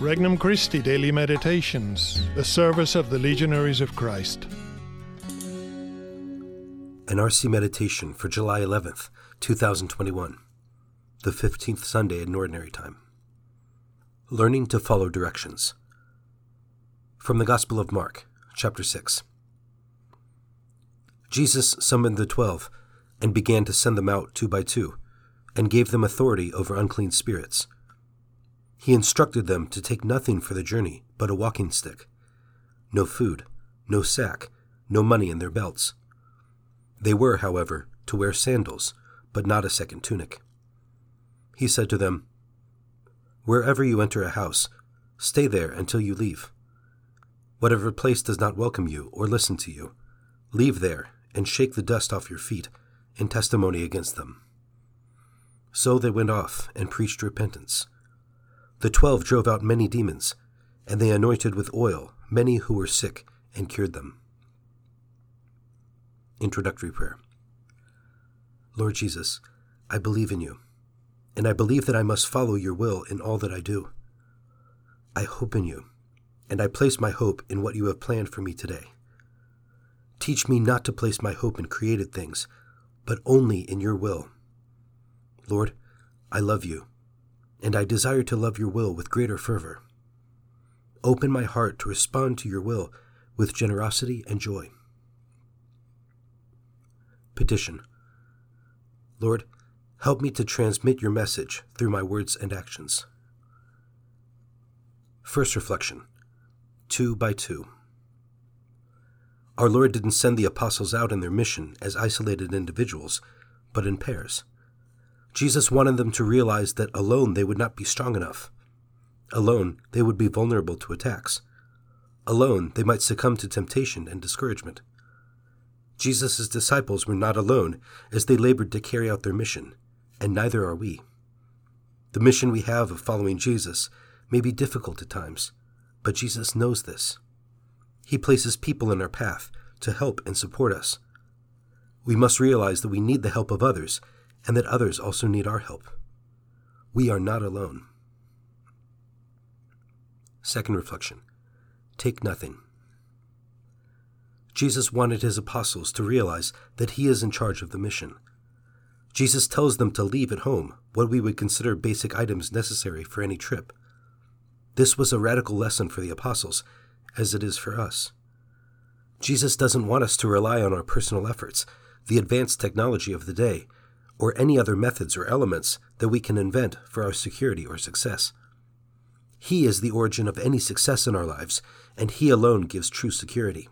Regnum Christi Daily Meditations, the service of the Legionaries of Christ. An RC Meditation for July 11th, 2021, the 15th Sunday in Ordinary Time. Learning to Follow Directions. From the Gospel of Mark, chapter 6. Jesus summoned the twelve and began to send them out two by two, and gave them authority over unclean spirits. He instructed them to take nothing for the journey but a walking stick, no food, no sack, no money in their belts. They were, however, to wear sandals, but not a second tunic. He said to them, Wherever you enter a house, stay there until you leave. Whatever place does not welcome you or listen to you, leave there and shake the dust off your feet in testimony against them. So they went off and preached repentance the twelve drove out many demons, and they anointed with oil many who were sick and cured them. Introductory Prayer Lord Jesus, I believe in you, and I believe that I must follow your will in all that I do. I hope in you, and I place my hope in what you have planned for me today. Teach me not to place my hope in created things, but only in your will. Lord, I love you and I desire to love your will with greater fervor. Open my heart to respond to your will with generosity and joy. Petition Lord, help me to transmit your message through my words and actions. First reflection Two by two. Our Lord didn't send the apostles out in their mission as isolated individuals, but in pairs. Jesus wanted them to realize that alone they would not be strong enough. Alone, they would be vulnerable to attacks. Alone, they might succumb to temptation and discouragement. Jesus' disciples were not alone as they labored to carry out their mission, and neither are we. The mission we have of following Jesus may be difficult at times, but Jesus knows this. He places people in our path to help and support us. We must realize that we need the help of others and that others also need our help. We are not alone. Second reflection Take nothing. Jesus wanted his apostles to realize that he is in charge of the mission. Jesus tells them to leave at home what we would consider basic items necessary for any trip. This was a radical lesson for the apostles, as it is for us. Jesus doesn't want us to rely on our personal efforts, the advanced technology of the day, or any other methods or elements that we can invent for our security or success. He is the origin of any success in our lives, and He alone gives true security.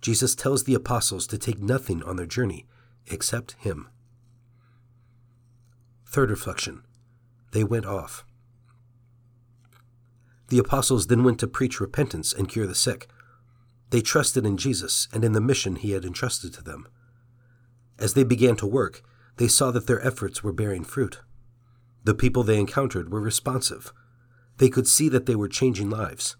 Jesus tells the apostles to take nothing on their journey except Him. Third reflection They went off. The apostles then went to preach repentance and cure the sick. They trusted in Jesus and in the mission He had entrusted to them. As they began to work, they saw that their efforts were bearing fruit. The people they encountered were responsive. They could see that they were changing lives.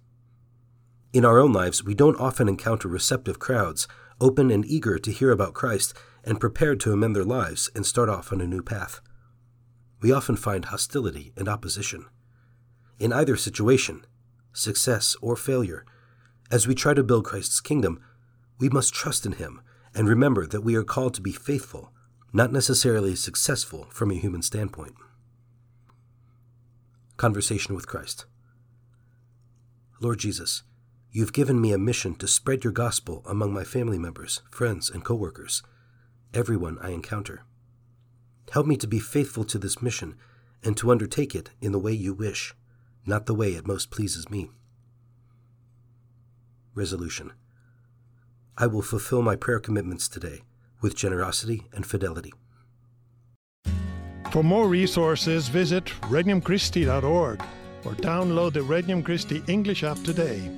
In our own lives, we don't often encounter receptive crowds, open and eager to hear about Christ and prepared to amend their lives and start off on a new path. We often find hostility and opposition. In either situation, success or failure, as we try to build Christ's kingdom, we must trust in Him and remember that we are called to be faithful not necessarily successful from a human standpoint. Conversation with Christ Lord Jesus, you've given me a mission to spread your gospel among my family members, friends, and coworkers, everyone I encounter. Help me to be faithful to this mission and to undertake it in the way you wish, not the way it most pleases me. Resolution I will fulfill my prayer commitments today with generosity and fidelity. For more resources, visit regnumchristi.org or download the Regnum Christi English app today.